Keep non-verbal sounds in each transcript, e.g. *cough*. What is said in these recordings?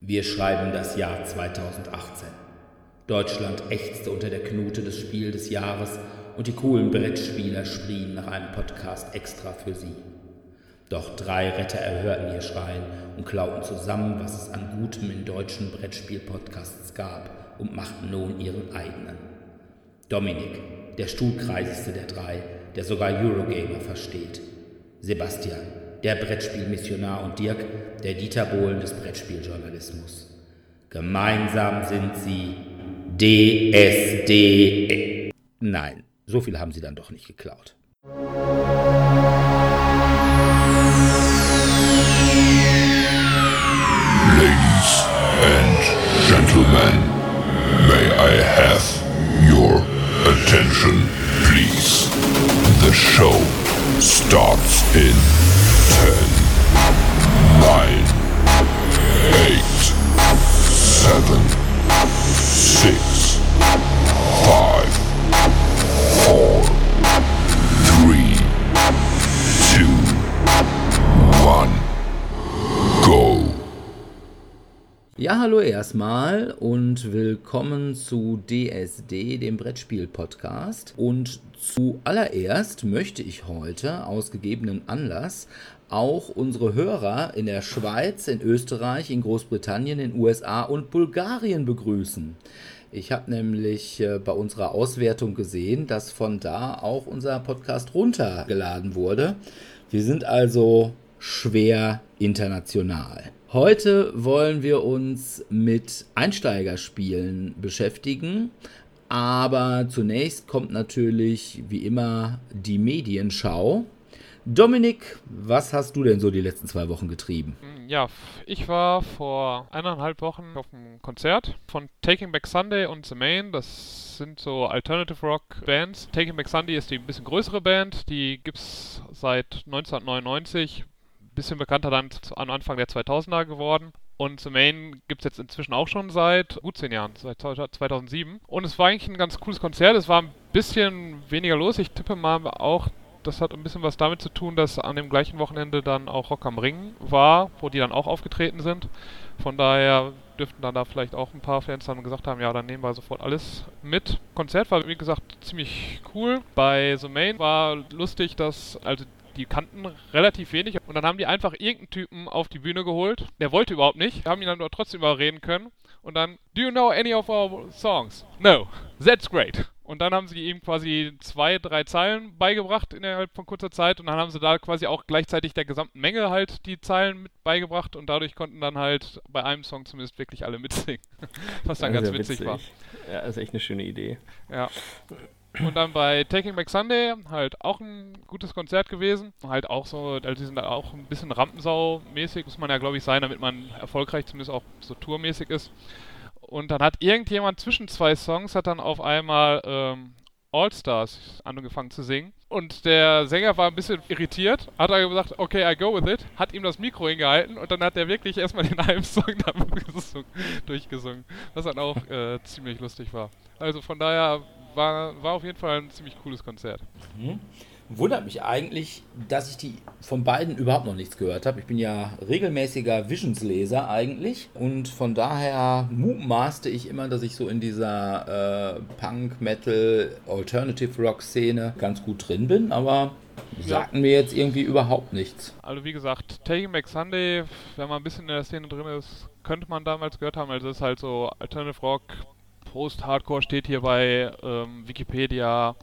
Wir schreiben das Jahr 2018. Deutschland ächzte unter der Knute des Spiel des Jahres und die coolen Brettspieler schrien nach einem Podcast extra für sie. Doch drei Retter erhörten ihr Schreien und klauten zusammen, was es an Gutem in deutschen Brettspiel-Podcasts gab und machten nun ihren eigenen. Dominik, der stuhlkreisigste der drei, der sogar Eurogamer versteht. Sebastian, der Brettspielmissionar und Dirk, der Dieter Bohlen des Brettspieljournalismus. Gemeinsam sind sie DSD. Nein, so viel haben sie dann doch nicht geklaut. Ladies and gentlemen, may I have your attention, please? The show starts in 10, 9, 8, 7, 6, 5, 4, 3, 2, 1, go. Ja, hallo erstmal und willkommen zu DSD, dem Brettspiel-Podcast. Und zuallererst möchte ich heute aus gegebenem Anlass auch unsere Hörer in der Schweiz, in Österreich, in Großbritannien, in USA und Bulgarien begrüßen. Ich habe nämlich äh, bei unserer Auswertung gesehen, dass von da auch unser Podcast runtergeladen wurde. Wir sind also schwer international. Heute wollen wir uns mit Einsteigerspielen beschäftigen, aber zunächst kommt natürlich wie immer die Medienschau. Dominik, was hast du denn so die letzten zwei Wochen getrieben? Ja, ich war vor eineinhalb Wochen auf einem Konzert von Taking Back Sunday und The Main. Das sind so Alternative Rock Bands. Taking Back Sunday ist die ein bisschen größere Band. Die gibt's seit 1999. Bisschen bekannter dann am Anfang der 2000er geworden. Und The Main gibt es jetzt inzwischen auch schon seit gut zehn Jahren, seit 2007. Und es war eigentlich ein ganz cooles Konzert. Es war ein bisschen weniger los. Ich tippe mal auch, das hat ein bisschen was damit zu tun, dass an dem gleichen Wochenende dann auch Rock am Ring war, wo die dann auch aufgetreten sind. Von daher dürften dann da vielleicht auch ein paar Fans dann gesagt haben, ja, dann nehmen wir sofort alles mit. Konzert war, wie gesagt, ziemlich cool. Bei The Main war lustig, dass, also die kannten relativ wenig und dann haben die einfach irgendeinen Typen auf die Bühne geholt. Der wollte überhaupt nicht, haben ihn dann aber trotzdem überreden können. Und dann, do you know any of our songs? No, that's great. Und dann haben sie ihm quasi zwei, drei Zeilen beigebracht innerhalb von kurzer Zeit und dann haben sie da quasi auch gleichzeitig der gesamten Menge halt die Zeilen mit beigebracht und dadurch konnten dann halt bei einem Song zumindest wirklich alle mitsingen. *laughs* Was dann ganz ja witzig, war. Ja, ist echt eine schöne Idee. Ja. Und dann bei Taking Back Sunday halt auch ein gutes Konzert gewesen. Halt auch so, also die sind da auch ein bisschen Rampensau-mäßig, muss man ja glaube ich sein, damit man erfolgreich zumindest auch so tourmäßig ist. Und dann hat irgendjemand zwischen zwei Songs hat dann auf einmal ähm, All Stars angefangen zu singen. Und der Sänger war ein bisschen irritiert, hat er gesagt, okay, I go with it, hat ihm das Mikro hingehalten und dann hat er wirklich erstmal den *laughs* halben Song durchgesungen. Was dann auch äh, ziemlich lustig war. Also von daher war, war auf jeden Fall ein ziemlich cooles Konzert. Wundert mich eigentlich, dass ich die von beiden überhaupt noch nichts gehört habe. Ich bin ja regelmäßiger Visions-Leser eigentlich und von daher mutmaßte ich immer, dass ich so in dieser äh, Punk, Metal, Alternative Rock Szene ganz gut drin bin, aber sagten mir jetzt irgendwie überhaupt nichts. Also wie gesagt, Taking Back Sunday, wenn man ein bisschen in der Szene drin ist, könnte man damals gehört haben. Also es ist halt so Alternative Rock, Post-Hardcore steht hier bei ähm, Wikipedia.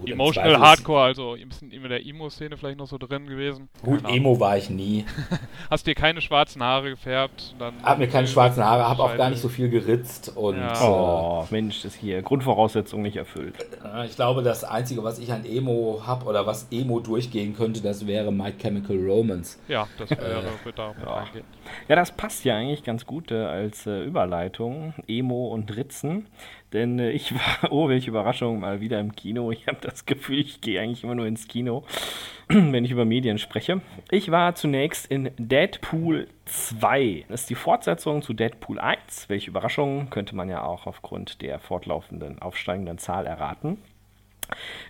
Gut, Emotional ist- Hardcore, also ein bisschen in der Emo-Szene vielleicht noch so drin gewesen. Gut, Keine Ahnung. Emo war ich nie. *laughs* Hast dir keine schwarzen Haare gefärbt? Dann Hab mir keine schwarzen Haare, hab auch gar nicht so viel geritzt und Ja. Oh, Mensch, das hier Grundvoraussetzung nicht erfüllt. äh, ich glaube, das Einzige, was ich an Emo hab oder was Emo durchgehen könnte, das wäre My Chemical Romance. Ja, das wäre, wird da mit ja. reingehen. Ja, das passt ja eigentlich ganz gut äh, als äh, Überleitung. Emo und Ritzen. Denn äh, ich *laughs* war, oh, welche Überraschung, mal wieder im Kino. Ich habe das Gefühl, ich gehe eigentlich immer nur ins Kino, *clears throat* wenn ich über Medien spreche. Ich war zunächst in Deadpool 2. Das ist die Fortsetzung zu Deadpool 1. Welche Überraschung könnte man ja auch aufgrund der fortlaufenden aufsteigenden Zahl erraten.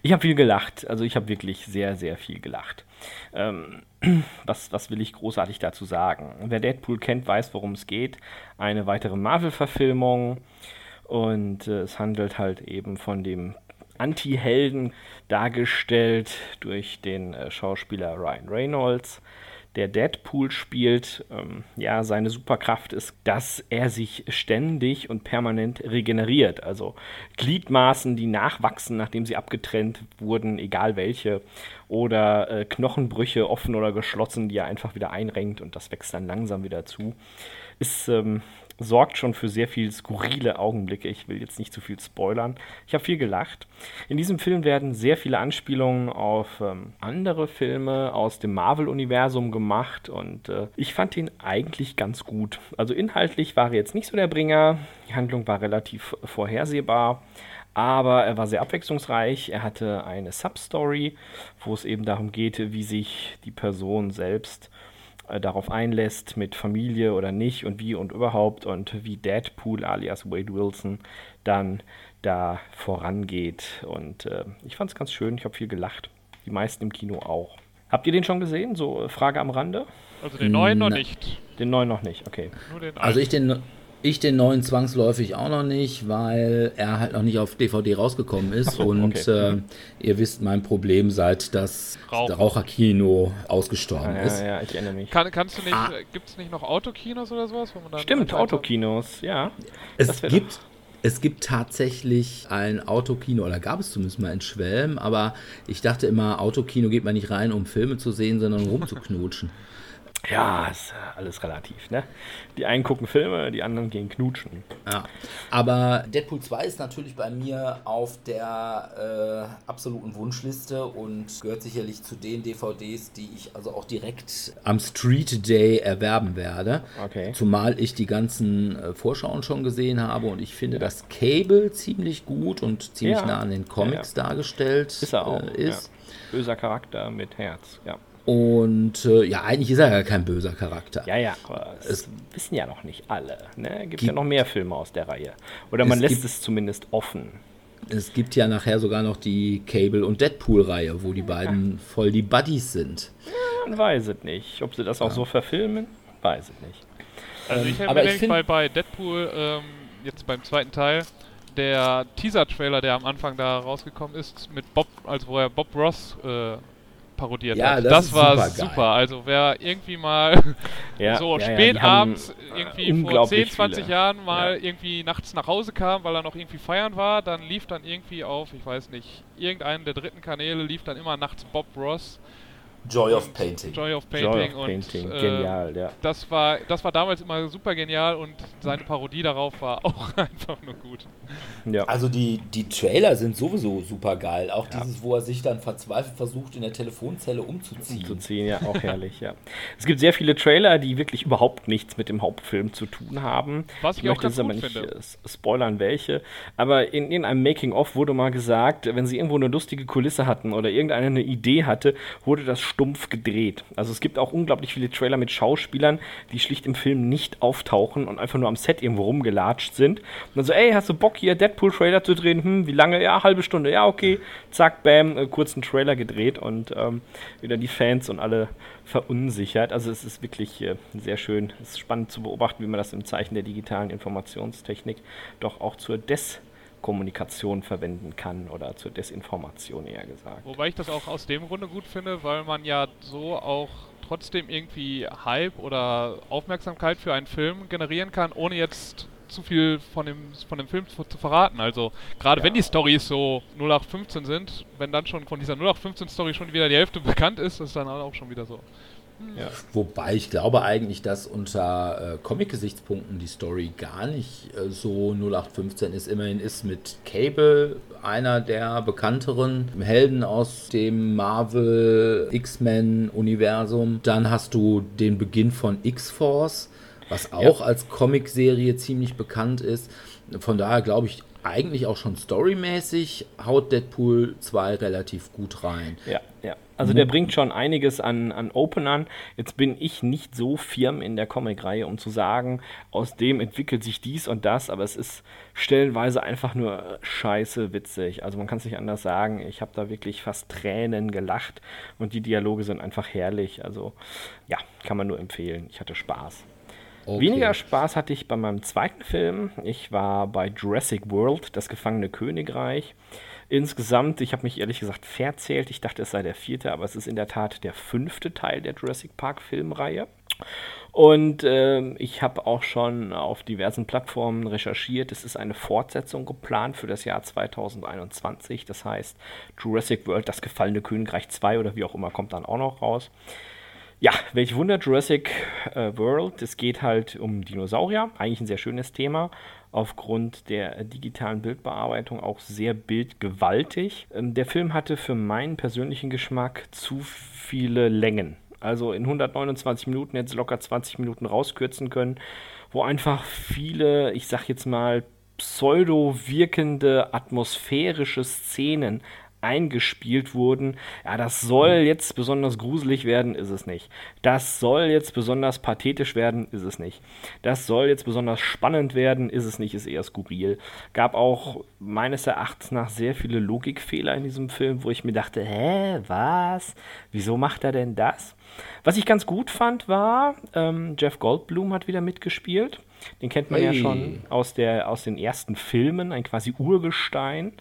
Ich habe viel gelacht. Also ich habe wirklich sehr, sehr viel gelacht. Ähm, *clears throat* was, was will ich großartig dazu sagen? Wer Deadpool kennt, weiß, worum es geht. Eine weitere Marvel-Verfilmung. Und äh, es handelt halt eben von dem Anti-Helden, dargestellt durch den äh, Schauspieler Ryan Reynolds der Deadpool spielt, ähm, ja, seine Superkraft ist, dass er sich ständig und permanent regeneriert. Also Gliedmaßen, die nachwachsen, nachdem sie abgetrennt wurden, egal welche, oder äh, Knochenbrüche, offen oder geschlossen, die er einfach wieder einrenkt und das wächst dann langsam wieder zu. Ist ähm, sorgt schon für sehr viel skurrile Augenblicke. Ich will jetzt nicht zu viel spoilern. Ich habe viel gelacht. In diesem Film werden sehr viele Anspielungen auf ähm, andere Filme aus dem Marvel-Universum gemacht und äh, ich fand ihn eigentlich ganz gut. Also inhaltlich war er jetzt nicht so der Bringer. Die Handlung war relativ vorhersehbar. Aber er war sehr abwechslungsreich. Er hatte eine Substory, wo es eben darum geht, wie sich die Person selbst äh, darauf einlässt mit Familie oder nicht und wie und überhaupt und wie Deadpool alias Wade Wilson dann da vorangeht. Und äh, ich fand es ganz schön, ich habe viel gelacht. Die meisten im Kino auch. Habt ihr den schon gesehen? So äh, Frage am Rande? Also den neuen noch nicht. Den neuen noch nicht, okay. also ich den ich den neuen zwangsläufig auch noch nicht, weil er halt noch nicht auf DVD rausgekommen ist. So, und okay. äh, ihr wisst mein Problem, seit das Rauch. Raucherkino ausgestorben ah, ist. Ja, ja, ich erinnere mich. Kann, kannst du nicht, ah. gibt es nicht noch Autokinos oder sowas? Stimmt, Autokinos, ja. Es gibt, es gibt tatsächlich ein Autokino, oder gab es zumindest mal in Schwelm, aber ich dachte immer, Autokino geht man nicht rein, um Filme zu sehen, sondern um rumzuknutschen. *laughs* Ja, ist alles relativ, ne? Die einen gucken Filme, die anderen gehen knutschen. Ja. Aber Deadpool 2 ist natürlich bei mir auf der äh, absoluten Wunschliste und gehört sicherlich zu den DVDs, die ich also auch direkt am Street Day erwerben werde. Okay. Zumal ich die ganzen äh, Vorschauen schon gesehen habe und ich finde, dass Cable ziemlich gut und ziemlich ja. nah an den Comics ja. dargestellt ist. Er auch, äh, ist. Böser Charakter mit Herz, ja. Und äh, ja, eigentlich ist er ja kein böser Charakter. Ja, ja, aber es wissen ja noch nicht alle. Ne? Gibt, gibt ja noch mehr Filme aus der Reihe. Oder man lässt gibt, es zumindest offen. Es gibt ja nachher sogar noch die Cable- und Deadpool-Reihe, wo die beiden ja. voll die Buddies sind. Ja, man weiß es nicht. Ob sie das auch ja. so verfilmen, weiß es nicht. Also ich habe mir gedacht, bei, bei Deadpool, ähm, jetzt beim zweiten Teil, der Teaser-Trailer, der am Anfang da rausgekommen ist, mit Bob, also wo er Bob Ross äh, parodiert ja, hat. Das, das war super, super. Also wer irgendwie mal *laughs* ja, so ja, spät abends, irgendwie vor 10, 20 viele. Jahren mal irgendwie nachts nach Hause kam, weil er noch irgendwie feiern war, dann lief dann irgendwie auf, ich weiß nicht, irgendeinen der dritten Kanäle lief dann immer nachts Bob Ross Joy of Painting. Joy of Painting. Joy of und, Painting. Äh, genial, ja. Das war, das war damals immer super genial und seine Parodie darauf war *laughs* auch einfach nur gut. Ja. Also die, die Trailer sind sowieso super geil. Auch ja. dieses, wo er sich dann verzweifelt versucht, in der Telefonzelle umzuziehen. Umzuziehen, ja, auch herrlich, ja. Es gibt sehr viele Trailer, die wirklich überhaupt nichts mit dem Hauptfilm zu tun haben. Was ich, ich möchte jetzt aber nicht finde. spoilern, welche. Aber in, in einem Making-of wurde mal gesagt, wenn sie irgendwo eine lustige Kulisse hatten oder irgendeine eine Idee hatte, wurde das stumpf gedreht. Also es gibt auch unglaublich viele Trailer mit Schauspielern, die schlicht im Film nicht auftauchen und einfach nur am Set irgendwo rumgelatscht sind. Und dann so, ey, hast du Bock hier Deadpool-Trailer zu drehen? Hm, wie lange? Ja, halbe Stunde. Ja, okay. Zack, bam, äh, kurzen Trailer gedreht und ähm, wieder die Fans und alle verunsichert. Also es ist wirklich äh, sehr schön. Es ist spannend zu beobachten, wie man das im Zeichen der digitalen Informationstechnik doch auch zur Des Kommunikation verwenden kann oder zur Desinformation eher gesagt. Wobei ich das auch aus dem Grunde gut finde, weil man ja so auch trotzdem irgendwie Hype oder Aufmerksamkeit für einen Film generieren kann, ohne jetzt zu viel von dem, von dem Film zu, zu verraten. Also gerade ja. wenn die Storys so 0815 sind, wenn dann schon von dieser 0815 Story schon wieder die Hälfte *laughs* bekannt ist, ist dann auch schon wieder so. Ja. Wobei ich glaube eigentlich, dass unter äh, Comic-Gesichtspunkten die Story gar nicht äh, so 0815 ist. Immerhin ist mit Cable einer der bekannteren Helden aus dem Marvel X-Men-Universum. Dann hast du den Beginn von X-Force, was auch ja. als Comicserie ziemlich bekannt ist. von daher glaube ich, eigentlich auch schon storymäßig haut Deadpool 2 relativ gut rein. Ja, ja. Also der bringt schon einiges an, an Openern. Jetzt bin ich nicht so firm in der Comic-Reihe, um zu sagen, aus dem entwickelt sich dies und das, aber es ist stellenweise einfach nur scheiße witzig. Also man kann es nicht anders sagen. Ich habe da wirklich fast Tränen gelacht und die Dialoge sind einfach herrlich. Also ja, kann man nur empfehlen. Ich hatte Spaß. Okay. Weniger Spaß hatte ich bei meinem zweiten Film. Ich war bei Jurassic World, das gefangene Königreich. Insgesamt, ich habe mich ehrlich gesagt verzählt. Ich dachte, es sei der vierte, aber es ist in der Tat der fünfte Teil der Jurassic Park Filmreihe. Und äh, ich habe auch schon auf diversen Plattformen recherchiert. Es ist eine Fortsetzung geplant für das Jahr 2021. Das heißt, Jurassic World, das gefallene Königreich 2 oder wie auch immer, kommt dann auch noch raus. Ja, welch Wunder, Jurassic äh, World. Es geht halt um Dinosaurier. Eigentlich ein sehr schönes Thema aufgrund der digitalen Bildbearbeitung auch sehr bildgewaltig. Ähm, der Film hatte für meinen persönlichen Geschmack zu viele Längen. Also in 129 Minuten hätte es locker 20 Minuten rauskürzen können, wo einfach viele, ich sag jetzt mal, pseudo wirkende atmosphärische Szenen eingespielt wurden. Ja, das soll jetzt besonders gruselig werden, ist es nicht. Das soll jetzt besonders pathetisch werden, ist es nicht. Das soll jetzt besonders spannend werden, ist es nicht, ist eher skurril. Gab auch meines Erachtens nach sehr viele Logikfehler in diesem Film, wo ich mir dachte, hä, was? Wieso macht er denn das? Was ich ganz gut fand, war, ähm, Jeff Goldblum hat wieder mitgespielt. Den kennt man hey. ja schon aus, der, aus den ersten Filmen, ein quasi Urgestein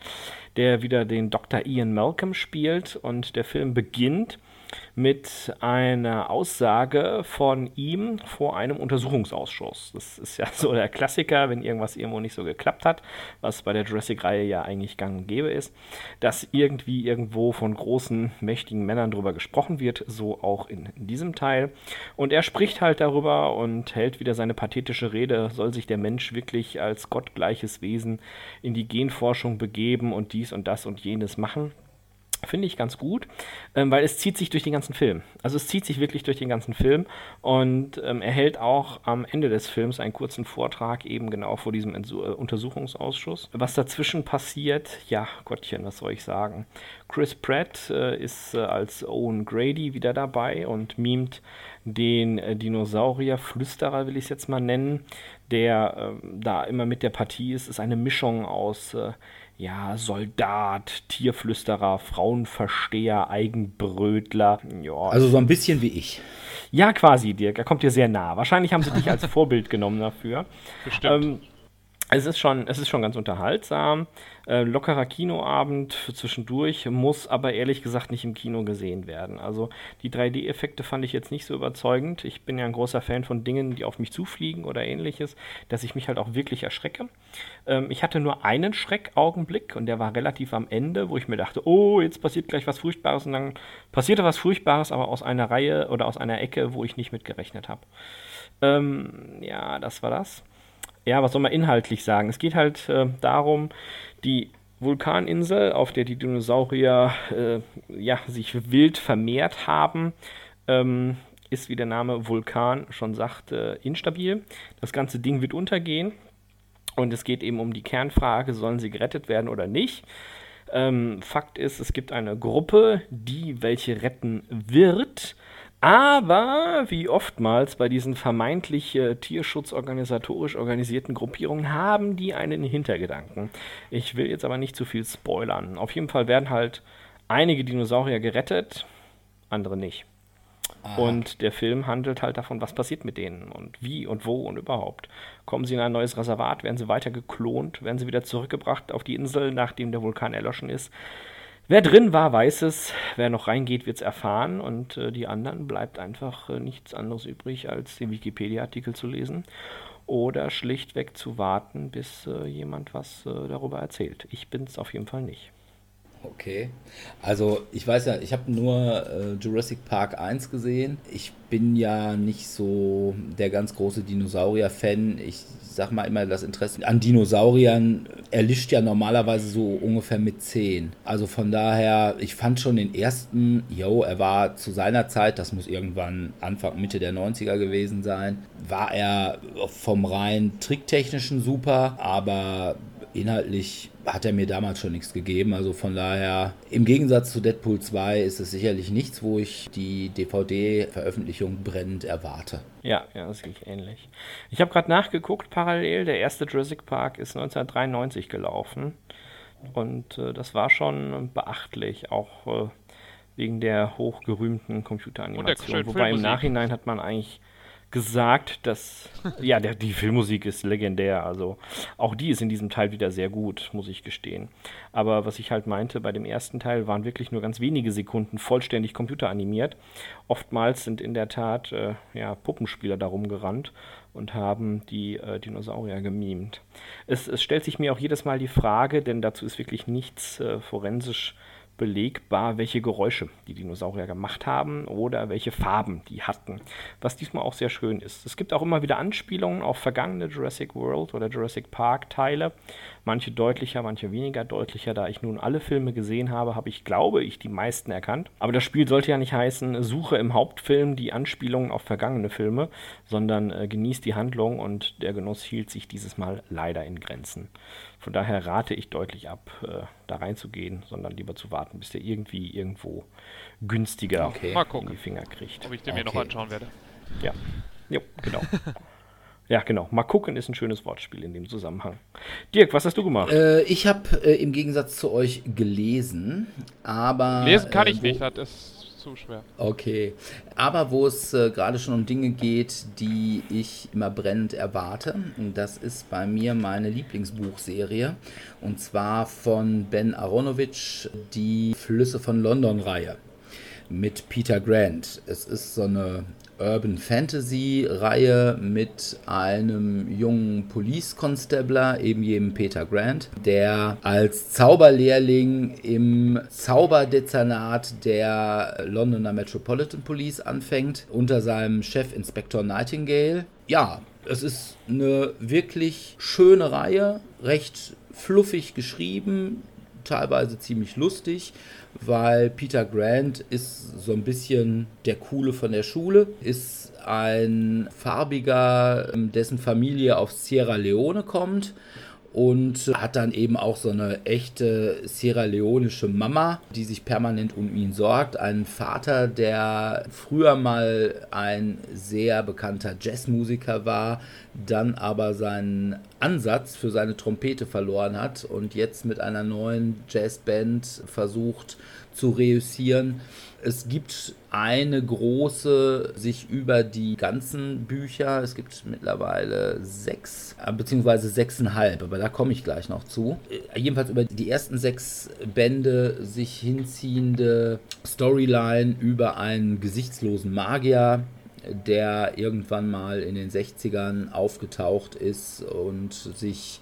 der wieder den Dr. Ian Malcolm spielt. Und der Film beginnt mit einer Aussage von ihm vor einem Untersuchungsausschuss. Das ist ja *laughs* so der Klassiker, wenn irgendwas irgendwo nicht so geklappt hat, was bei der Jurassic-Reihe ja eigentlich gang und gäbe ist, dass irgendwie irgendwo von großen, mächtigen Männern darüber gesprochen wird, so auch in diesem Teil. Und er spricht halt darüber und hält wieder seine pathetische Rede, soll sich der Mensch wirklich als gottgleiches Wesen in die Genforschung begeben und dies und das und jenes machen. Finde ich ganz gut, ähm, weil es zieht sich durch den ganzen Film. Also es zieht sich wirklich durch den ganzen Film und ähm, er hält auch am Ende des Films einen kurzen Vortrag eben genau vor diesem Entsu äh, Untersuchungsausschuss. Was dazwischen passiert, ja, Gottchen, was soll ich sagen? Chris Pratt äh, ist äh, als Owen Grady wieder dabei und mimt den äh, Dinosaurier-Flüsterer, will ich es jetzt mal nennen, der ähm, da immer mit der Partie ist. Ist eine Mischung aus äh, ja, Soldat, Tierflüsterer, Frauenversteher, Eigenbrötler. Ja. Also so ein bisschen wie ich. Ja, quasi, Dirk. Er kommt dir sehr nah. Wahrscheinlich haben sie dich als *laughs* Vorbild genommen dafür. Bestimmt. Ähm, es ist schon, es ist schon ganz unterhaltsam. Äh, lockerer Kinoabend für zwischendurch, muss aber ehrlich gesagt nicht im Kino gesehen werden. Also die 3D-Effekte fand ich jetzt nicht so überzeugend. Ich bin ja ein großer Fan von Dingen, die auf mich zufliegen oder ähnliches, dass ich mich halt auch wirklich erschrecke. Ähm, ich hatte nur einen Schreckaugenblick und der war relativ am Ende, wo ich mir dachte, oh, jetzt passiert gleich was Furchtbares und dann passierte was Furchtbares, aber aus einer Reihe oder aus einer Ecke, wo ich nicht mitgerechnet habe. Ähm, ja, das war das ja, was soll man inhaltlich sagen? Es geht halt äh, darum, die Vulkaninsel, auf der die Dinosaurier äh, ja, sich wild vermehrt haben, ähm, ist, wie der Name Vulkan schon sagt, äh, instabil. Das ganze Ding wird untergehen. Und es geht eben um die Kernfrage, sollen sie gerettet werden oder nicht? Ähm, Fakt ist, es gibt eine Gruppe, die welche retten wird. Aber wie oftmals bei diesen vermeintlich äh, tierschutzorganisatorisch organisierten Gruppierungen haben die einen Hintergedanken. Ich will jetzt aber nicht zu viel spoilern. Auf jeden Fall werden halt einige Dinosaurier gerettet, andere nicht. Aha. Und der Film handelt halt davon, was passiert mit denen und wie und wo und überhaupt. Kommen sie in ein neues Reservat, werden sie weiter geklont, werden sie wieder zurückgebracht auf die Insel, nachdem der Vulkan erloschen ist. Wer drin war, weiß es. Wer noch reingeht, wird es erfahren. Und äh, die anderen bleibt einfach äh, nichts anderes übrig, als den Wikipedia-Artikel zu lesen oder schlichtweg zu warten, bis äh, jemand was äh, darüber erzählt. Ich bin es auf jeden Fall nicht. Okay. Also ich weiß ja, ich habe nur äh, Jurassic Park 1 gesehen. Ich bin ja nicht so der ganz große Dinosaurier-Fan. Ich sag mal immer, das Interesse an Dinosauriern erlischt ja normalerweise so ungefähr mit 10. Also von daher, ich fand schon den ersten, yo, er war zu seiner Zeit, das muss irgendwann Anfang, Mitte der 90er gewesen sein, war er vom rein tricktechnischen super, aber inhaltlich hat er mir damals schon nichts gegeben. Also von daher, im Gegensatz zu Deadpool 2 ist es sicherlich nichts, wo ich die DVD-Veröffentlichung brennend erwarte. Ja, ja, das sehe ich ähnlich. Ich habe gerade nachgeguckt, parallel, der erste Jurassic Park ist 1993 gelaufen. Und äh, das war schon beachtlich, auch äh, wegen der hochgerühmten Computeranimation. Wobei im Nachhinein hat man eigentlich gesagt, dass ja, der, die Filmmusik ist legendär. Also auch die ist in diesem Teil wieder sehr gut, muss ich gestehen. Aber was ich halt meinte, bei dem ersten Teil waren wirklich nur ganz wenige Sekunden vollständig computeranimiert. Oftmals sind in der Tat äh, ja, Puppenspieler darum gerannt und haben die äh, Dinosaurier gemimt. Es, es, stellt sich mir auch jedes Mal die Frage, denn dazu ist wirklich nichts äh, forensisch belegbar, welche Geräusche die Dinosaurier gemacht haben oder welche Farben die hatten, was diesmal auch sehr schön ist. Es gibt auch immer wieder Anspielungen auf vergangene Jurassic World oder Jurassic Park Teile, manche deutlicher, manche weniger deutlicher. Da ich nun alle Filme gesehen habe, habe ich, glaube ich, die meisten erkannt. Aber das Spiel sollte ja nicht heißen, suche im Hauptfilm die Anspielungen auf vergangene Filme, sondern äh, genießt die Handlung und der Genuss hielt sich dieses Mal leider in Grenzen. Von daher rate ich deutlich ab, äh, da reinzugehen, sondern lieber zu warten, bis der irgendwie irgendwo günstiger okay. in die Finger kriegt. Ob ich den okay. mir noch anschauen werde. Ja, jo, genau. *laughs* Ja, genau. Mal gucken ist ein schönes Wortspiel in dem Zusammenhang. Dirk, was hast du gemacht? Äh, ich habe äh, im Gegensatz zu euch gelesen, aber. Lesen kann äh, ich nicht, das ist zu schwer. Okay. Aber wo es äh, gerade schon um Dinge geht, die ich immer brennend erwarte, das ist bei mir meine Lieblingsbuchserie. Und zwar von Ben Aronovich, die Flüsse von London-Reihe mit Peter Grant. Es ist so eine Urban Fantasy Reihe mit einem jungen Police Constabler, eben jedem Peter Grant, der als Zauberlehrling im Zauberdezernat der Londoner Metropolitan Police anfängt, unter seinem Chef Inspector Nightingale. Ja, es ist eine wirklich schöne Reihe, recht fluffig geschrieben, teilweise ziemlich lustig weil Peter Grant ist so ein bisschen der Coole von der Schule, ist ein farbiger, dessen Familie aus Sierra Leone kommt und hat dann eben auch so eine echte Sierra Leonische Mama, die sich permanent um ihn sorgt. Einen Vater, der früher mal ein sehr bekannter Jazzmusiker war, dann aber seinen Ansatz für seine Trompete verloren hat und jetzt mit einer neuen Jazzband versucht zu reüssieren. Es gibt eine große, sich über die ganzen Bücher, es gibt mittlerweile sechs, äh, beziehungsweise sechseinhalb, aber da komme ich gleich noch zu. Äh, jedenfalls über die ersten sechs Bände sich hinziehende Storyline über einen gesichtslosen Magier, der irgendwann mal in den 60ern aufgetaucht ist und sich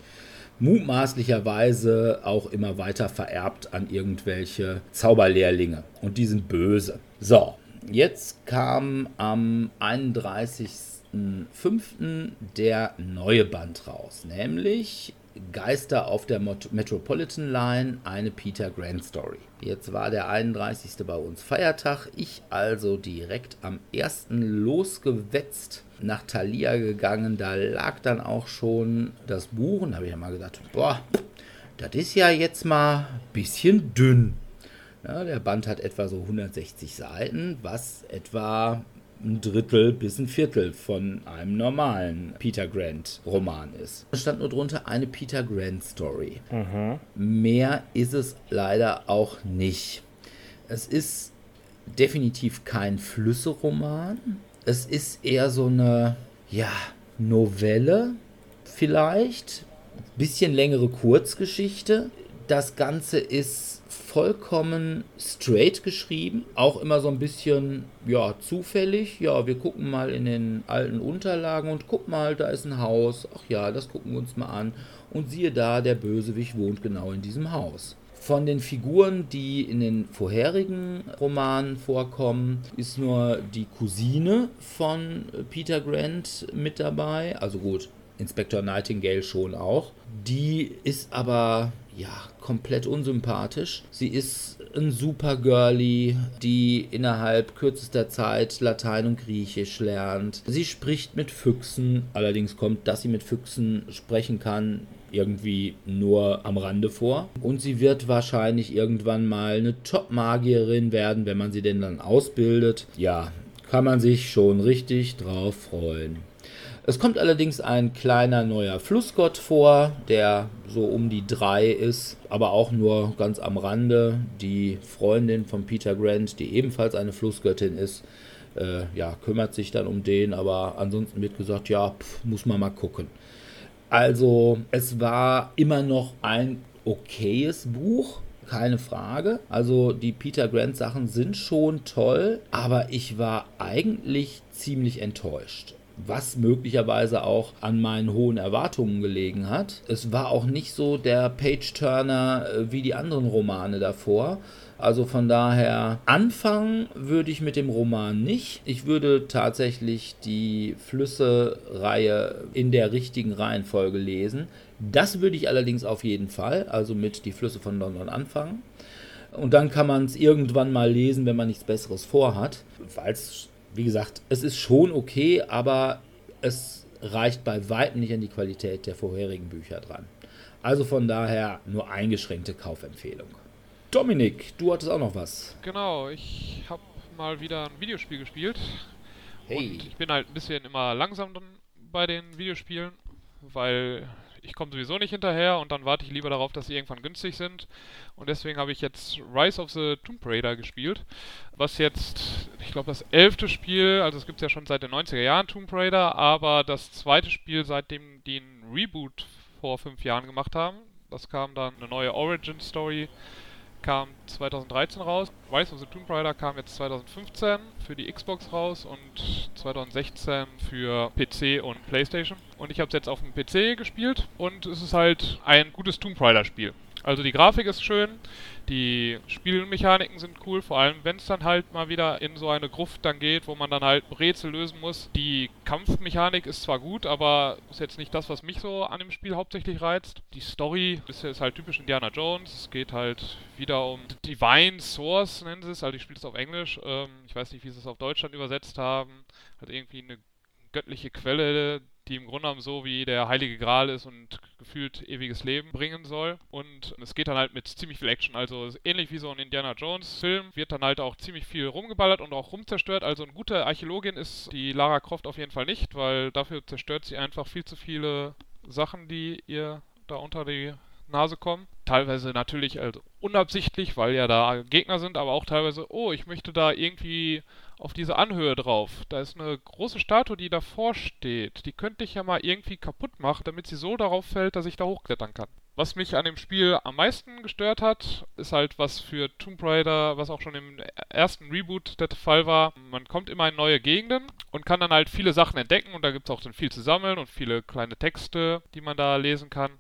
mutmaßlicherweise auch immer weiter vererbt an irgendwelche Zauberlehrlinge. Und die sind böse. So, jetzt kam am 31.05. der neue Band raus, nämlich Geister auf der Metropolitan Line, eine Peter Grant Story. Jetzt war der 31. bei uns Feiertag, ich also direkt am 1. losgewetzt nach Thalia gegangen, da lag dann auch schon das Buch und da habe ich ja mal gedacht, boah, das ist ja jetzt mal ein bisschen dünn. Ja, der Band hat etwa so 160 Seiten, was etwa ein Drittel bis ein Viertel von einem normalen Peter Grant Roman ist. Da stand nur drunter eine Peter Grant Story. Mhm. Mehr ist es leider auch nicht. Es ist definitiv kein Flüsse-Roman. Es ist eher so eine, ja, Novelle vielleicht. Bisschen längere Kurzgeschichte. Das Ganze ist vollkommen straight geschrieben, auch immer so ein bisschen, ja, zufällig. Ja, wir gucken mal in den alten Unterlagen und guck mal, da ist ein Haus. Ach ja, das gucken wir uns mal an. Und siehe da, der Bösewicht wohnt genau in diesem Haus. Von den Figuren, die in den vorherigen Romanen vorkommen, ist nur die Cousine von Peter Grant mit dabei. Also gut, Inspector Nightingale schon auch. Die ist aber ja komplett unsympathisch. Sie ist ein super Girlie, die innerhalb kürzester Zeit Latein und Griechisch lernt. Sie spricht mit Füchsen, allerdings kommt, dass sie mit Füchsen sprechen kann, irgendwie nur am Rande vor. Und sie wird wahrscheinlich irgendwann mal eine Top-Magierin werden, wenn man sie denn dann ausbildet. Ja, kann man sich schon richtig drauf freuen. Es kommt allerdings ein kleiner neuer Flussgott vor, der so um die drei ist, aber auch nur ganz am Rande. Die Freundin von Peter Grant, die ebenfalls eine Flussgöttin ist, äh, ja, kümmert sich dann um den, aber ansonsten wird gesagt, ja, pf, muss man mal gucken. Also es war immer noch ein okayes Buch, keine Frage. Also die Peter Grant Sachen sind schon toll, aber ich war eigentlich ziemlich enttäuscht was möglicherweise auch an meinen hohen Erwartungen gelegen hat. Es war auch nicht so der Page-Turner äh, wie die anderen Romane davor. Also von daher, anfangen würde ich mit dem Roman nicht. Ich würde tatsächlich die Flüsse-Reihe in der richtigen Reihenfolge lesen. Das würde ich allerdings auf jeden Fall, also mit die Flüsse von London anfangen. Und dann kann man es irgendwann mal lesen, wenn man nichts Besseres vorhat, weil es wie gesagt, es ist schon okay, aber es reicht bei weitem nicht an die Qualität der vorherigen Bücher dran. Also von daher nur eingeschränkte Kaufempfehlung. Dominik, du hattest auch noch was. Genau, ich habe mal wieder ein Videospiel gespielt. Hey. Und ich bin halt ein bisschen immer langsam bei den Videospielen, weil ich komme sowieso nicht hinterher und dann warte ich lieber darauf, dass sie irgendwann günstig sind. Und deswegen habe ich jetzt Rise of the Tomb Raider gespielt, was jetzt, ich glaube, das elfte Spiel, also es gibt es ja schon seit den 90er Jahren Tomb Raider, aber das zweite Spiel, seitdem die einen Reboot vor fünf Jahren gemacht haben. Das kam dann eine neue Origin Story kam 2013 raus. Rise of the Tomb Raider kam jetzt 2015 für die Xbox raus und 2016 für PC und PlayStation. Und ich habe es jetzt auf dem PC gespielt und es ist halt ein gutes Tomb Raider Spiel. Also die Grafik ist schön, die Spielmechaniken sind cool, vor allem wenn es dann halt mal wieder in so eine Gruft dann geht, wo man dann halt Rätsel lösen muss. Die Kampfmechanik ist zwar gut, aber ist jetzt nicht das, was mich so an dem Spiel hauptsächlich reizt. Die Story ist, ist halt typisch Indiana Jones. Es geht halt wieder um Divine Source, nennen sie es. Also ich spiele es auf Englisch. Ähm, ich weiß nicht, wie sie es auf Deutschland übersetzt haben. Halt irgendwie eine göttliche Quelle, die im Grunde genommen so wie der Heilige Gral ist und gefühlt ewiges Leben bringen soll. Und es geht dann halt mit ziemlich viel Action. Also ähnlich wie so ein Indiana Jones Film wird dann halt auch ziemlich viel rumgeballert und auch rumzerstört. Also eine gute Archäologin ist die Lara Croft auf jeden Fall nicht, weil dafür zerstört sie einfach viel zu viele Sachen, die ihr da unter die Nase kommen. Teilweise natürlich also unabsichtlich, weil ja da Gegner sind, aber auch teilweise, oh, ich möchte da irgendwie auf diese Anhöhe drauf. Da ist eine große Statue, die davor steht. Die könnte ich ja mal irgendwie kaputt machen, damit sie so darauf fällt, dass ich da hochklettern kann. Was mich an dem Spiel am meisten gestört hat, ist halt was für Tomb Raider, was auch schon im ersten Reboot der Fall war. Man kommt immer in neue Gegenden und kann dann halt viele Sachen entdecken und da gibt es auch dann viel zu sammeln und viele kleine Texte, die man da lesen kann.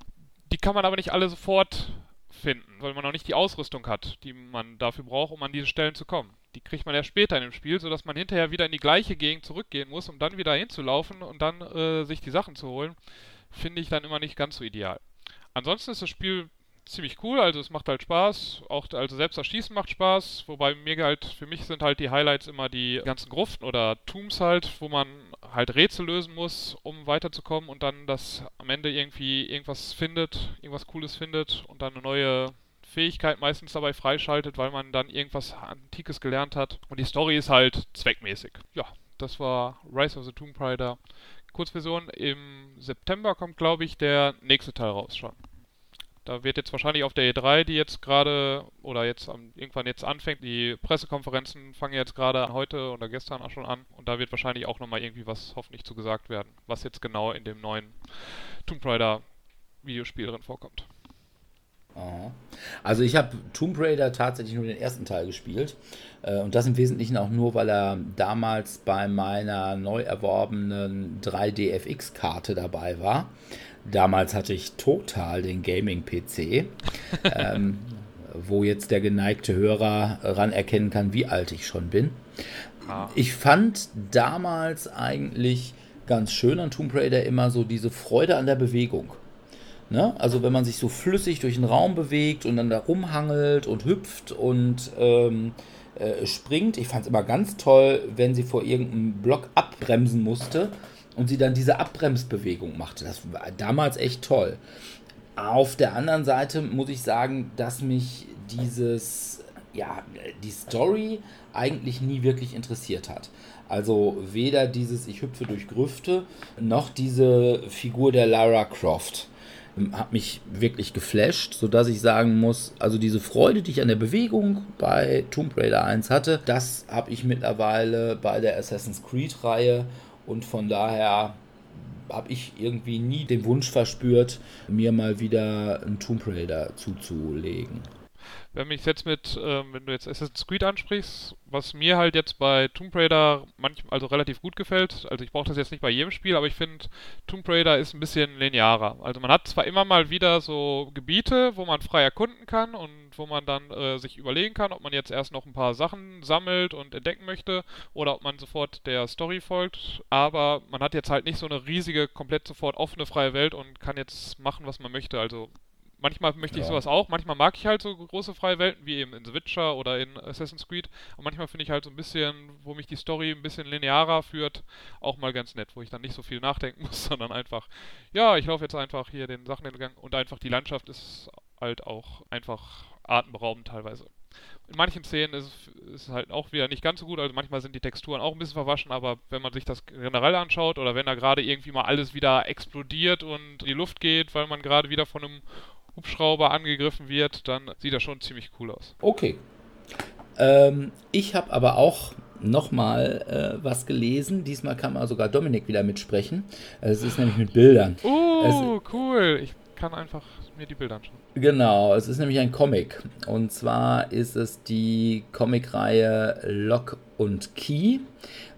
Die kann man aber nicht alle sofort finden, weil man noch nicht die Ausrüstung hat, die man dafür braucht, um an diese Stellen zu kommen die kriegt man erst später in dem Spiel, sodass man hinterher wieder in die gleiche Gegend zurückgehen muss, um dann wieder hinzulaufen und dann äh, sich die Sachen zu holen, finde ich dann immer nicht ganz so ideal. Ansonsten ist das Spiel ziemlich cool, also es macht halt Spaß, auch also selbst das Schießen macht Spaß, wobei mir halt, für mich sind halt die Highlights immer die ganzen Gruften oder Tombs halt, wo man halt Rätsel lösen muss, um weiterzukommen und dann das am Ende irgendwie irgendwas findet, irgendwas Cooles findet und dann eine neue Fähigkeit meistens dabei freischaltet, weil man dann irgendwas Antikes gelernt hat. Und die Story ist halt zweckmäßig. Ja, das war Rise of the Tomb Raider. Kurzversion. Im September kommt, glaube ich, der nächste Teil raus schon. Da wird jetzt wahrscheinlich auf der E3, die jetzt gerade oder jetzt am, irgendwann jetzt anfängt, die Pressekonferenzen fangen jetzt gerade heute oder gestern auch schon an und da wird wahrscheinlich auch nochmal irgendwie was hoffentlich zugesagt werden, was jetzt genau in dem neuen Tomb Raider Videospiel drin vorkommt. Also ich habe Tomb Raider tatsächlich nur den ersten Teil gespielt. Äh, und das im Wesentlichen auch nur, weil er damals bei meiner neu erworbenen 3DFX-Karte dabei war. Damals hatte ich total den Gaming-PC. *laughs* ähm, wo jetzt der geneigte Hörer ran erkennen kann, wie alt ich schon bin. Ah. Ich fand damals eigentlich ganz schön an Tomb Raider immer so diese Freude an der Bewegung. Ne? Also wenn man sich so flüssig durch den Raum bewegt und dann da rumhangelt und hüpft und ähm, äh, springt. Ich fand es immer ganz toll, wenn sie vor irgendeinem Block abbremsen musste und sie dann diese Abbremsbewegung machte. Das war damals echt toll. Auf der anderen Seite muss ich sagen, dass mich dieses, ja, die Story eigentlich nie wirklich interessiert hat. Also weder dieses Ich hüpfe durch Grüfte noch diese Figur der Lara Croft hat mich wirklich geflasht, sodass ich sagen muss, also diese Freude, die ich an der Bewegung bei Tomb Raider 1 hatte, das habe ich mittlerweile bei der Assassin's Creed-Reihe und von daher habe ich irgendwie nie den Wunsch verspürt, mir mal wieder einen Tomb Raider zuzulegen wenn mich jetzt mit, ähm, wenn du jetzt Assassin's Creed ansprichst, was mir halt jetzt bei Tomb Raider manchmal also relativ gut gefällt, also ich brauche das jetzt nicht bei jedem Spiel, aber ich finde Tomb Raider ist ein bisschen linearer. Also man hat zwar immer mal wieder so Gebiete, wo man frei erkunden kann und wo man dann äh, sich überlegen kann, ob man jetzt erst noch ein paar Sachen sammelt und entdecken möchte oder ob man sofort der Story folgt, aber man hat jetzt halt nicht so eine riesige, komplett sofort offene freie Welt und kann jetzt machen, was man möchte. Also Manchmal möchte ich ja. sowas auch, manchmal mag ich halt so große freie Welten, wie eben in The Witcher oder in Assassin's Creed. Und manchmal finde ich halt so ein bisschen, wo mich die Story ein bisschen linearer führt, auch mal ganz nett, wo ich dann nicht so viel nachdenken *laughs* muss, sondern einfach, ja, ich laufe jetzt einfach hier den Sachen entlang und einfach die Landschaft ist halt auch einfach atemberaubend teilweise. In manchen Szenen ist es halt auch wieder nicht ganz so gut, also manchmal sind die Texturen auch ein bisschen verwaschen, aber wenn man sich das generell anschaut oder wenn da gerade irgendwie mal alles wieder explodiert und in die Luft geht, weil man gerade wieder von einem Hubschrauber angegriffen wird, dann sieht das schon ziemlich cool aus. Okay. Ähm, ich habe aber auch nochmal äh, was gelesen. Diesmal kann man sogar Dominik wieder mitsprechen. Es ist nämlich mit Bildern. Oh, es, cool. Ich kann einfach mir die Bilder anschauen. Genau, es ist nämlich ein Comic. Und zwar ist es die Comicreihe Lock und Key.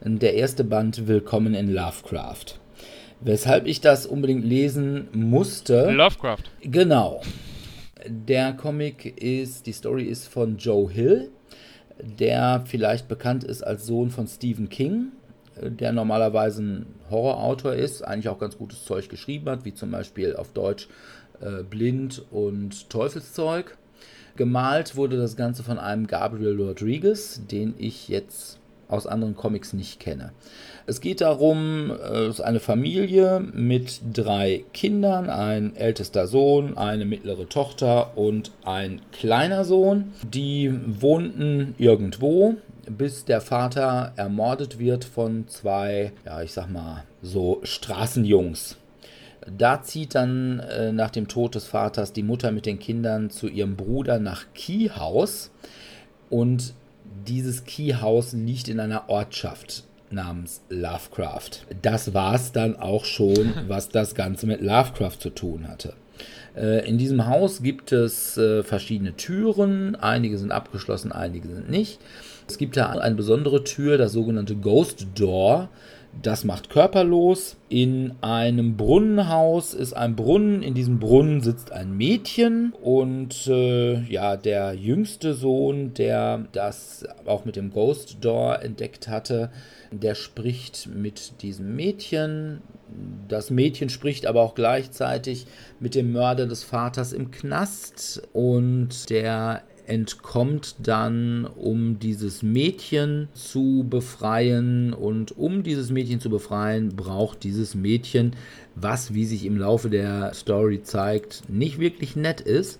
Der erste Band Willkommen in Lovecraft. Weshalb ich das unbedingt lesen musste. Lovecraft. Genau. Der Comic ist, die Story ist von Joe Hill, der vielleicht bekannt ist als Sohn von Stephen King, der normalerweise ein Horrorautor ist, eigentlich auch ganz gutes Zeug geschrieben hat, wie zum Beispiel auf Deutsch äh, Blind und Teufelszeug. Gemalt wurde das Ganze von einem Gabriel Rodriguez, den ich jetzt aus anderen Comics nicht kenne. Es geht darum, es ist eine Familie mit drei Kindern, ein ältester Sohn, eine mittlere Tochter und ein kleiner Sohn. Die wohnten irgendwo, bis der Vater ermordet wird von zwei, ja, ich sag mal, so Straßenjungs. Da zieht dann äh, nach dem Tod des Vaters die Mutter mit den Kindern zu ihrem Bruder nach Keyhouse und dieses Keyhouse liegt in einer Ortschaft namens Lovecraft. Das war es dann auch schon, *laughs* was das Ganze mit Lovecraft zu tun hatte. Äh, in diesem Haus gibt es äh, verschiedene Türen, einige sind abgeschlossen, einige sind nicht. Es gibt da eine besondere Tür, das sogenannte Ghost Door. Das macht körperlos. In einem Brunnenhaus ist ein Brunnen. In diesem Brunnen sitzt ein Mädchen. Und äh, ja, der jüngste Sohn, der das auch mit dem Ghost Door entdeckt hatte, der spricht mit diesem Mädchen. Das Mädchen spricht aber auch gleichzeitig mit dem Mörder des Vaters im Knast. Und der entkommt dann, um dieses Mädchen zu befreien. Und um dieses Mädchen zu befreien, braucht dieses Mädchen, was, wie sich im Laufe der Story zeigt, nicht wirklich nett ist,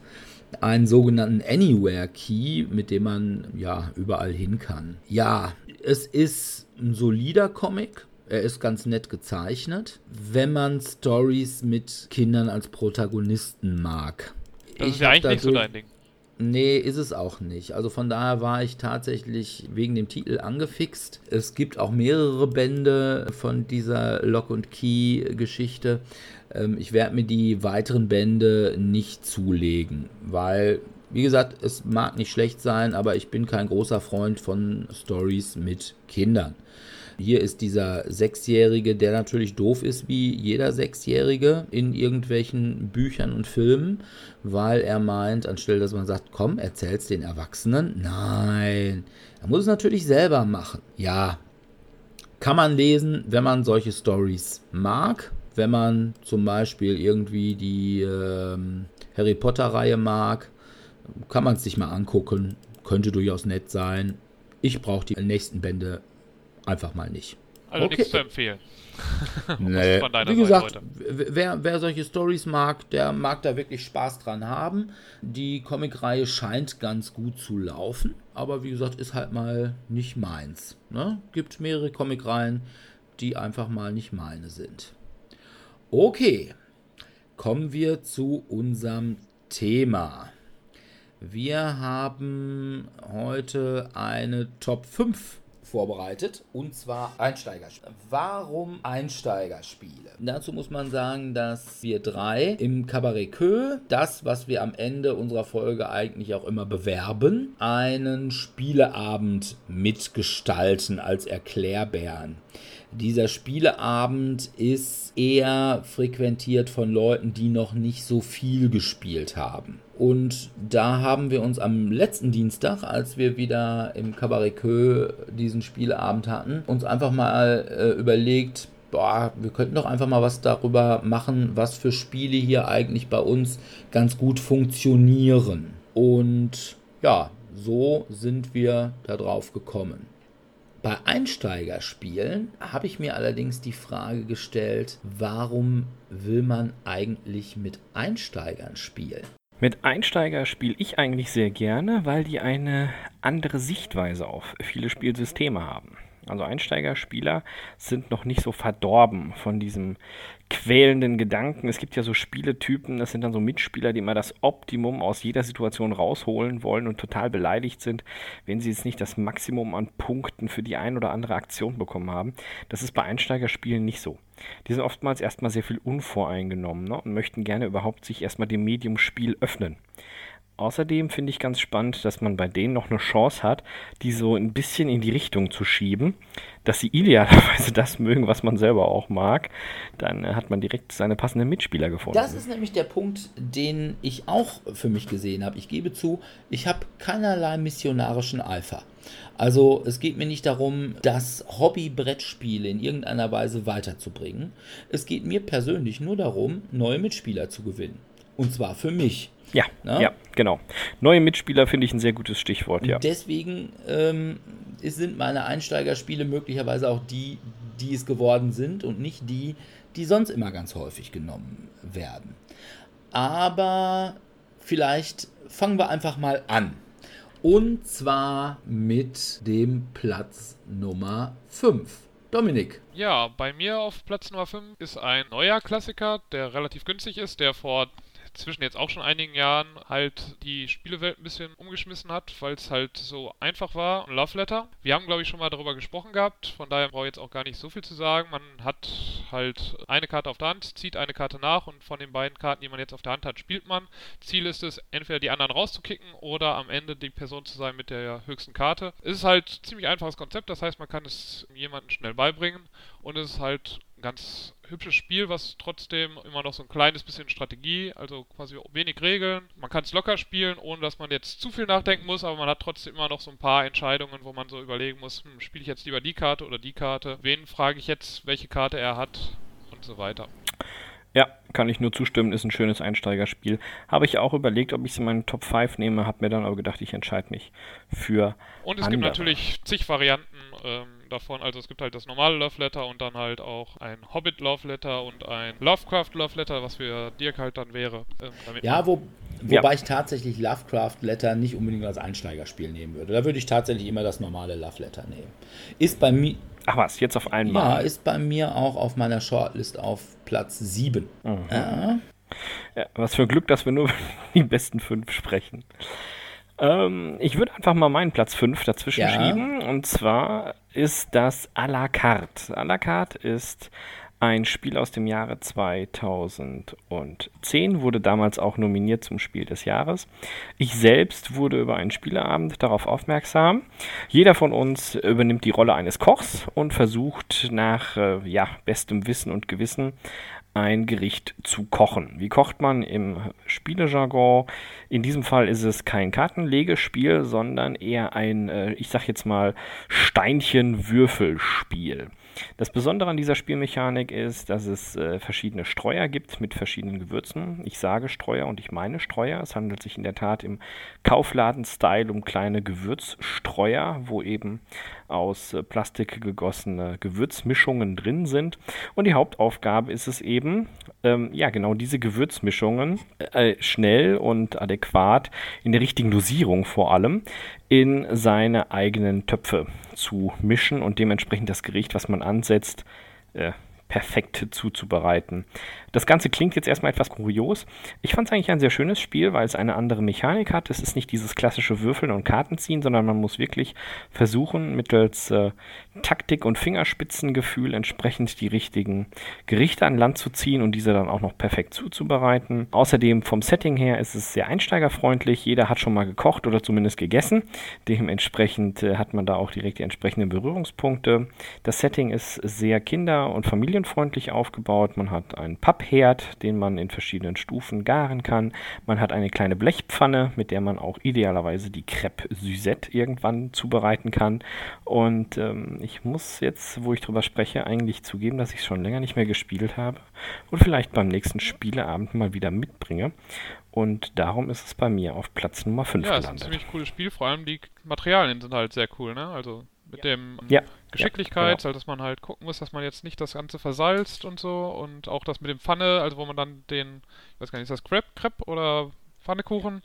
einen sogenannten Anywhere Key, mit dem man ja überall hin kann. Ja, es ist ein solider Comic. Er ist ganz nett gezeichnet, wenn man Stories mit Kindern als Protagonisten mag. Das ich ist ja eigentlich nicht so dein Ding. Nee, ist es auch nicht. Also von daher war ich tatsächlich wegen dem Titel angefixt. Es gibt auch mehrere Bände von dieser Lock und Key Geschichte. Ähm, ich werde mir die weiteren Bände nicht zulegen, weil, wie gesagt, es mag nicht schlecht sein, aber ich bin kein großer Freund von Stories mit Kindern. Hier ist dieser Sechsjährige, der natürlich doof ist wie jeder Sechsjährige in irgendwelchen Büchern und Filmen, weil er meint, anstelle dass man sagt, komm, erzähl's den Erwachsenen. Nein, er muss es natürlich selber machen. Ja, kann man lesen, wenn man solche Stories mag. Wenn man zum Beispiel irgendwie die ähm, Harry Potter-Reihe mag, kann man es sich mal angucken. Könnte durchaus nett sein. Ich brauche die nächsten Bände einfach mal nicht. Also okay. nichts zu empfehlen. *laughs* nee. Wie gesagt, wer, wer solche Stories mag, der mag da wirklich Spaß dran haben. Die Comicreihe scheint ganz gut zu laufen, aber wie gesagt, ist halt mal nicht meins. Ne? Gibt mehrere Comicreihen, die einfach mal nicht meine sind. Okay, kommen wir zu unserem Thema. Wir haben heute eine Top 5 vorbereitet und zwar Einsteigerspiele. Warum Einsteigerspiele? Dazu muss man sagen, dass wir drei im Cabaret Queue, das, was wir am Ende unserer Folge eigentlich auch immer bewerben, einen Spieleabend mitgestalten als Erklärbären. Dieser Spieleabend ist eher frequentiert von Leuten, die noch nicht so viel gespielt haben. Und da haben wir uns am letzten Dienstag, als wir wieder im Cabaret diesen Spieleabend hatten, uns einfach mal äh, überlegt, boah, wir könnten doch einfach mal was darüber machen, was für Spiele hier eigentlich bei uns ganz gut funktionieren. Und ja, so sind wir darauf gekommen. Bei Einsteigerspielen habe ich mir allerdings die Frage gestellt, warum will man eigentlich mit Einsteigern spielen? Mit Einsteiger spiele ich eigentlich sehr gerne, weil die eine andere Sichtweise auf viele Spielsysteme haben. Also Einsteigerspieler sind noch nicht so verdorben von diesem quälenden Gedanken. Es gibt ja so Spieletypen, das sind dann so Mitspieler, die immer das Optimum aus jeder Situation rausholen wollen und total beleidigt sind, wenn sie jetzt nicht das Maximum an Punkten für die ein oder andere Aktion bekommen haben. Das ist bei Einsteigerspielen nicht so. Die sind oftmals erstmal sehr viel unvoreingenommen ne, und möchten gerne überhaupt sich erstmal dem Medium Spiel öffnen. Außerdem finde ich ganz spannend, dass man bei denen noch eine Chance hat, die so ein bisschen in die Richtung zu schieben, dass sie idealerweise *laughs* das mögen, was man selber auch mag. Dann äh, hat man direkt seine passenden Mitspieler gefunden. Das ist nämlich der Punkt, den ich auch für mich gesehen habe. Ich gebe zu, ich habe keinerlei missionarischen Eifer. Also es geht mir nicht darum, das Hobby-Brettspiele in irgendeiner Weise weiterzubringen. Es geht mir persönlich nur darum, neue Mitspieler zu gewinnen. Und zwar für mich. Ja, Na? ja, genau. Neue Mitspieler finde ich ein sehr gutes Stichwort, ja. Deswegen ähm, sind meine Einsteigerspiele möglicherweise auch die, die es geworden sind und nicht die, die sonst immer ganz häufig genommen werden. Aber vielleicht fangen wir einfach mal an. Und zwar mit dem Platz Nummer 5. Dominik. Ja, bei mir auf Platz Nummer 5 ist ein neuer Klassiker, der relativ günstig ist, der vor zwischen jetzt auch schon einigen Jahren halt die Spielewelt ein bisschen umgeschmissen hat, weil es halt so einfach war. Love Letter. Wir haben, glaube ich, schon mal darüber gesprochen gehabt, von daher brauche ich jetzt auch gar nicht so viel zu sagen. Man hat halt eine Karte auf der Hand, zieht eine Karte nach und von den beiden Karten, die man jetzt auf der Hand hat, spielt man. Ziel ist es, entweder die anderen rauszukicken oder am Ende die Person zu sein mit der höchsten Karte. Es ist halt ein ziemlich einfaches Konzept, das heißt, man kann es jemandem schnell beibringen und es ist halt ein ganz hübsches Spiel, was trotzdem immer noch so ein kleines bisschen Strategie, also quasi wenig Regeln. Man kann es locker spielen, ohne dass man jetzt zu viel nachdenken muss, aber man hat trotzdem immer noch so ein paar Entscheidungen, wo man so überlegen muss, hm, spiele ich jetzt lieber die Karte oder die Karte? Wen frage ich jetzt, welche Karte er hat und so weiter. Ja, kann ich nur zustimmen, ist ein schönes Einsteigerspiel. Habe ich auch überlegt, ob ich es in meinen Top 5 nehme, habe mir dann aber gedacht, ich entscheide mich für. Und es andere. gibt natürlich zig Varianten. Ähm, davon. Also es gibt halt das normale Love Letter und dann halt auch ein Hobbit Love Letter und ein Lovecraft Love Letter, was für Dirk halt dann wäre. Ähm, ja, wo, wobei ja. ich tatsächlich Lovecraft Letter nicht unbedingt als Einsteigerspiel nehmen würde. Da würde ich tatsächlich immer das normale Love Letter nehmen. Ist bei mir. Ach was, jetzt auf einmal? Ja, ist bei mir auch auf meiner Shortlist auf Platz 7. Mhm. Ja. Ja, was für Glück, dass wir nur *laughs* die besten fünf sprechen. Ähm, ich würde einfach mal meinen Platz 5 dazwischen ja. schieben. Und zwar ist das à la carte. À la carte ist Ein Spiel aus dem Jahre 2010 wurde damals auch nominiert zum Spiel des Jahres. Ich selbst wurde über einen Spieleabend darauf aufmerksam. Jeder von uns übernimmt die Rolle eines Kochs und versucht nach äh, ja, bestem Wissen und Gewissen ein Gericht zu kochen. Wie kocht man im Spielejargon? In diesem Fall ist es kein Kartenlegespiel, sondern eher ein, äh, ich sag jetzt mal, Steinchen-Würfelspiel. Das Besondere an dieser Spielmechanik ist, dass es äh, verschiedene Streuer gibt mit verschiedenen Gewürzen. Ich sage Streuer und ich meine Streuer. Es handelt sich in der Tat im Kaufladen-Style um kleine Gewürzstreuer, wo eben aus äh, Plastik gegossene Gewürzmischungen drin sind. Und die Hauptaufgabe ist es eben, ähm, ja, genau diese Gewürzmischungen äh, schnell und adäquat in der richtigen Dosierung vor allem in seine eigenen Töpfe zu mischen und dementsprechend das Gericht, was man ansetzt, äh, perfekt zuzubereiten. Das Ganze klingt jetzt erstmal etwas kurios. Ich fand es eigentlich ein sehr schönes Spiel, weil es eine andere Mechanik hat. Es ist nicht dieses klassische Würfeln und Kartenziehen, sondern man muss wirklich versuchen, mittels äh, Taktik und Fingerspitzengefühl entsprechend die richtigen Gerichte an Land zu ziehen und diese dann auch noch perfekt zuzubereiten. Außerdem vom Setting her ist es sehr einsteigerfreundlich. Jeder hat schon mal gekocht oder zumindest gegessen. Dementsprechend äh, hat man da auch direkt die entsprechenden Berührungspunkte. Das Setting ist sehr kinder- und familienfreundlich aufgebaut. Man hat einen Papp Abherd, den man in verschiedenen Stufen garen kann. Man hat eine kleine Blechpfanne, mit der man auch idealerweise die Crepe Suzette irgendwann zubereiten kann. Und ähm, ich muss jetzt, wo ich drüber spreche, eigentlich zugeben, dass ich es schon länger nicht mehr gespielt habe und vielleicht beim nächsten Spieleabend mal wieder mitbringe. Und darum ist es bei mir auf Platz Nummer 5 ja, gelandet. Ja, ist ein ziemlich cooles Spiel, vor allem die Materialien sind halt sehr cool, ne? Also mit ja. dem ja. Geschicklichkeit, ja, genau. dass man halt gucken muss, dass man jetzt nicht das Ganze versalzt und so und auch das mit dem Pfanne, also wo man dann den, ich weiß gar nicht, ist das Crepe, Crepe oder Pfannekuchen?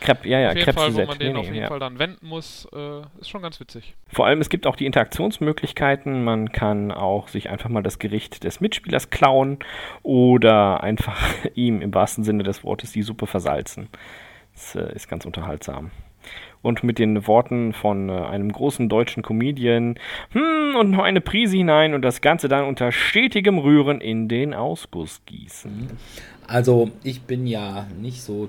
Crepe, ja, ja, auf jeden Crepe Fall, wo man den nee, auf jeden ja. Fall dann wenden muss, äh, ist schon ganz witzig. Vor allem, es gibt auch die Interaktionsmöglichkeiten. Man kann auch sich einfach mal das Gericht des Mitspielers klauen oder einfach *laughs* ihm im wahrsten Sinne des Wortes die Suppe versalzen. Das äh, ist ganz unterhaltsam und mit den Worten von äh, einem großen deutschen Comedian, hm, und noch eine Prise hinein und das Ganze dann unter stetigem Rühren in den Ausguss gießen. Also ich bin ja nicht so